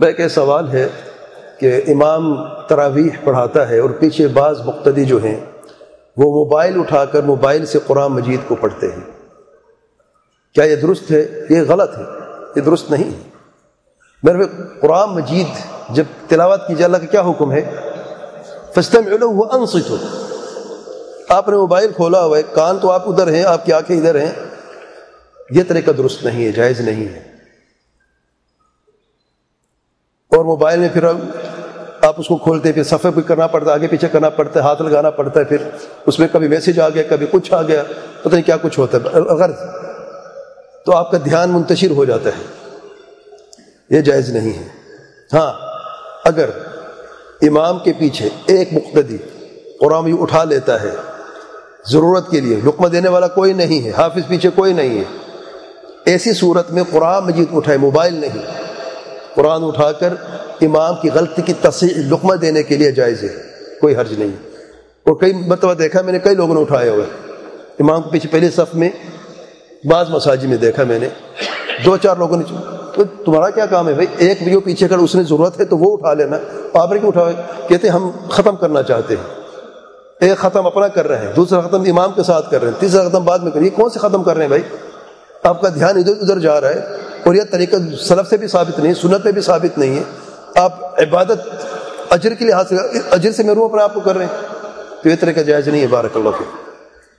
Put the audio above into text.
بھائی کہ سوال ہے کہ امام تراویح پڑھاتا ہے اور پیچھے بعض مقتدی جو ہیں، وہ موبائل اٹھا کر موبائل سے قرآن مجید کو پڑھتے ہیں۔ کیا یہ درست ہے؟ یہ غلط ہے۔ یہ درست نہیں ہے۔ میرے قرآن مجید جب تلاوت کی جائے، اللہ کا کیا حکم ہے؟ فسٹم وہ انست ہو آپ نے موبائل کھولا ہوا ہے، کان تو آپ ادھر ہیں، آپ کی آنکھیں ادھر ہیں۔ یہ طریقہ درست نہیں ہے، جائز نہیں ہے۔ اور موبائل میں پھر آپ اس کو کھولتے پھر صفحے بھی کرنا پڑتا ہے، آگے پیچھے کرنا پڑتا ہے، ہاتھ لگانا پڑتا ہے، پھر اس میں کبھی میسج آ گیا، کبھی کچھ آ گیا، پتہ نہیں کیا کچھ ہوتا ہے۔ اگر تو آپ کا دھیان منتشر ہو جاتا ہے۔ یہ جائز نہیں ہے۔ ہاں اگر امام کے پیچھے ایک مقتدی قرآن اٹھا لیتا ہے، ضرورت کے لیے لقمہ دینے والا کوئی نہیں ہے، حافظ پیچھے کوئی نہیں ہے۔ ایسی صورت میں قرآن مجید اٹھائے، موبائل نہیں۔ قرآن اٹھا کر امام کی غلطی کی تصحیح لقمہ دینے کے لیے جائز ہے۔ کوئی حرج نہیں اور کئی مرتبہ دیکھا میں نے، کئی لوگوں نے اٹھایا ہوئے امام کے پیچھے پہلے صف میں، بعض مساجد میں دیکھا میں نے۔ دو چار لوگوں نے تو تمہارا کیا کام ہے بھائی؟ ایک ویڈیو پیچھے کر اس نے ضرورت ہے تو وہ اٹھا لینا۔ آپ نے کیوں اٹھا کہتے ہم ختم کرنا چاہتے ہیں۔ ایک ختم اپنا کر رہے ہیں، دوسرا ختم امام کے ساتھ کر رہے ہیں، تیسرا ختم بعد میں کر رہے ہیں۔ کون سے ختم کر رہے ہیں بھائی؟ آپ کا دھیان ادھر ادھر جا رہا ہے۔ اور یہ طریقہ سلف سے بھی ثابت نہیں سنت میں بھی ثابت نہیں ہے۔ آپ عبادت اجر کے لحاظ سے، اجر سے محروم اپنے آپ کو کر رہے ہیں۔ تو یہ طریقہ جائز نہیں ہے، بارک اللہ کے